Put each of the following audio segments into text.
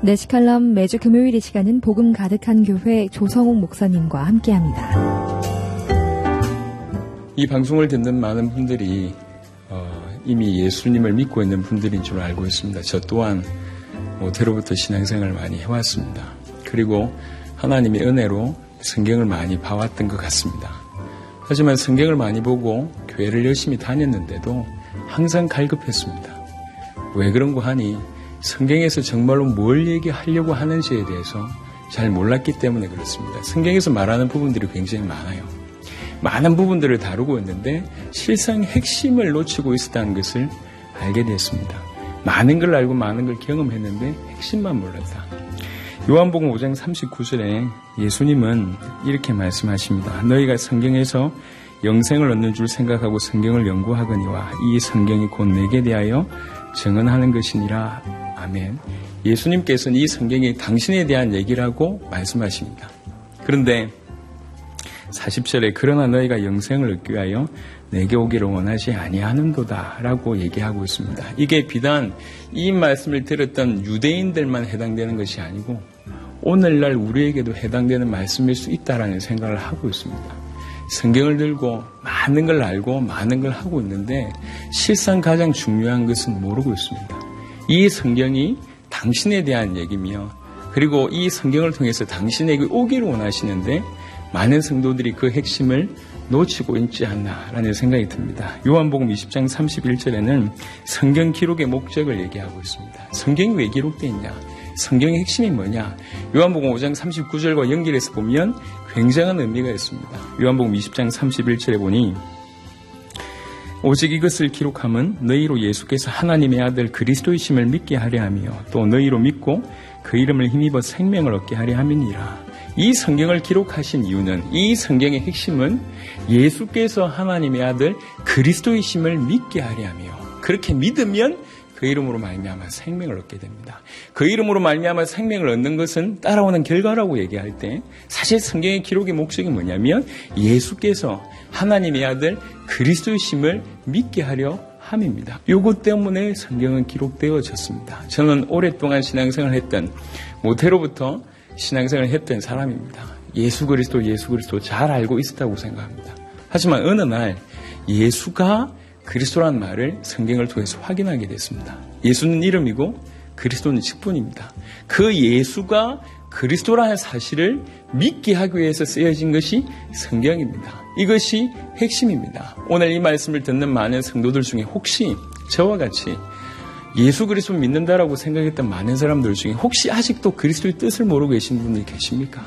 네시칼럼 매주 금요일 이 시간은 복음 가득한 교회 조성욱 목사님과 함께합니다. 이 방송을 듣는 많은 분들이 어, 이미 예수님을 믿고 있는 분들인 줄 알고 있습니다. 저 또한 모태로부터 신앙생활을 많이 해왔습니다. 그리고 하나님의 은혜로 성경을 많이 봐왔던 것 같습니다. 하지만 성경을 많이 보고 교회를 열심히 다녔는데도 항상 갈급했습니다. 왜 그런고 하니 성경에서 정말로 뭘 얘기하려고 하는지에 대해서 잘 몰랐기 때문에 그렇습니다. 성경에서 말하는 부분들이 굉장히 많아요. 많은 부분들을 다루고 있는데 실상 핵심을 놓치고 있었다는 것을 알게 됐습니다. 많은 걸 알고 많은 걸 경험했는데 핵심만 몰랐다. 요한복음 5장 39절에 예수님은 이렇게 말씀하십니다. 너희가 성경에서 영생을 얻는 줄 생각하고 성경을 연구하거니와 이 성경이 곧 내게 대하여 증언하는 것이니라. 아멘. 예수님께서는 이 성경이 당신에 대한 얘기라고 말씀하십니다. 그런데 40절에 그러나 너희가 영생을 얻기 위하여 내게 오기를 원하지 아니하는도다 라고 얘기하고 있습니다. 이게 비단 이 말씀을 들었던 유대인들만 해당되는 것이 아니고 오늘날 우리에게도 해당되는 말씀일 수 있다라는 생각을 하고 있습니다. 성경을 들고 많은 걸 알고 많은 걸 하고 있는데 실상 가장 중요한 것은 모르고 있습니다. 이 성경이 당신에 대한 얘기며 그리고 이 성경을 통해서 당신에게 오기를 원하시는데 많은 성도들이 그 핵심을 놓치고 있지 않나라는 생각이 듭니다. 요한복음 20장 31절에는 성경 기록의 목적을 얘기하고 있습니다. 성경이 왜 기록되어 있냐? 성경의 핵심이 뭐냐? 요한복음 5장 39절과 연결해서 보면 굉장한 의미가 있습니다. 요한복음 20장 31절에 보니 오직 이것을 기록함은 너희로 예수께서 하나님의 아들 그리스도이심을 믿게 하려 하며 또 너희로 믿고 그 이름을 힘입어 생명을 얻게 하려 함이니라. 이 성경을 기록하신 이유는 이 성경의 핵심은 예수께서 하나님의 아들 그리스도이심을 믿게 하려 하며 그렇게 믿으면 그 이름으로 말미암아 생명을 얻게 됩니다. 그 이름으로 말미암아 생명을 얻는 것은 따라오는 결과라고 얘기할 때 사실 성경의 기록의 목적이 뭐냐면 예수께서 하나님의 아들 그리스도의심을 믿게 하려 함입니다. 요것 때문에 성경은 기록되어졌습니다. 저는 오랫동안 신앙생활을 했던 모태로부터 신앙생활을 했던 사람입니다. 예수 그리스도 예수 그리스도 잘 알고 있었다고 생각합니다. 하지만 어느 날 예수가 그리스도란 말을 성경을 통해서 확인하게 됐습니다. 예수는 이름이고 그리스도는 직분입니다. 그 예수가 그리스도라는 사실을 믿게 하기 위해서 쓰여진 것이 성경입니다. 이것이 핵심입니다. 오늘 이 말씀을 듣는 많은 성도들 중에 혹시 저와 같이 예수 그리스도 믿는다라고 생각했던 많은 사람들 중에 혹시 아직도 그리스도의 뜻을 모르고 계신 분들이 계십니까?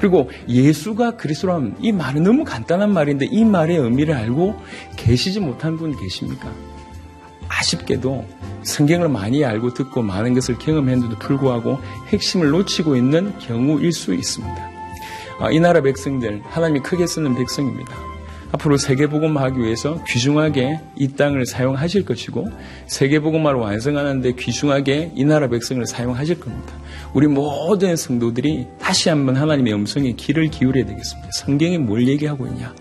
그리고 예수가 그리스도라면 이 말은 너무 간단한 말인데 이 말의 의미를 알고 계시지 못한 분 계십니까? 아쉽게도 성경을 많이 알고 듣고 많은 것을 경험했는데도 불구하고 핵심을 놓치고 있는 경우일 수 있습니다. 아, 이 나라 백성들 하나님이 크게 쓰는 백성입니다. 앞으로 세계복음화하기 위해서 귀중하게 이 땅을 사용하실 것이고 세계복음화를 완성하는데 귀중하게 이 나라 백성을 사용하실 겁니다. 우리 모든 성도들이 다시 한번 하나님의 음성에 귀를 기울여야 되겠습니다. 성경이 뭘 얘기하고 있냐?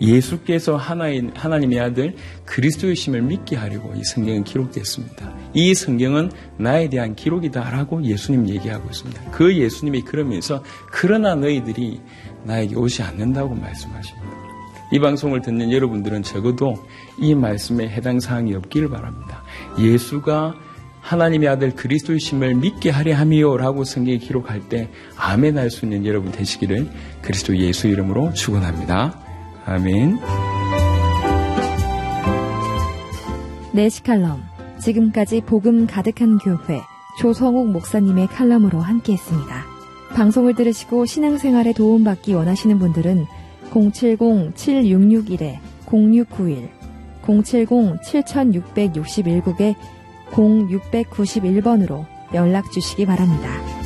예수께서 하나인, 하나님의 아들 그리스도의 심을 믿게 하려고 이 성경은 기록됐습니다. 이 성경은 나에 대한 기록이다라고 예수님 얘기하고 있습니다. 그 예수님이 그러면서 그러나 너희들이 나에게 오지 않는다고 말씀하십니다. 이 방송을 듣는 여러분들은 적어도 이 말씀에 해당 사항이 없기를 바랍니다. 예수가 하나님의 아들 그리스도의 심을 믿게 하려 함이요라고 성경에 기록할 때 아멘 할 수 있는 여러분 되시기를 그리스도 예수 이름으로 축원합니다. 아멘. 네시 칼럼 지금까지 복음 가득한 교회 조성욱 목사님의 칼럼으로 함께했습니다. 방송을 들으시고 신앙생활에 도움받기 원하시는 분들은 070-7661-0691 070-7661국에 0691번으로 연락 주시기 바랍니다.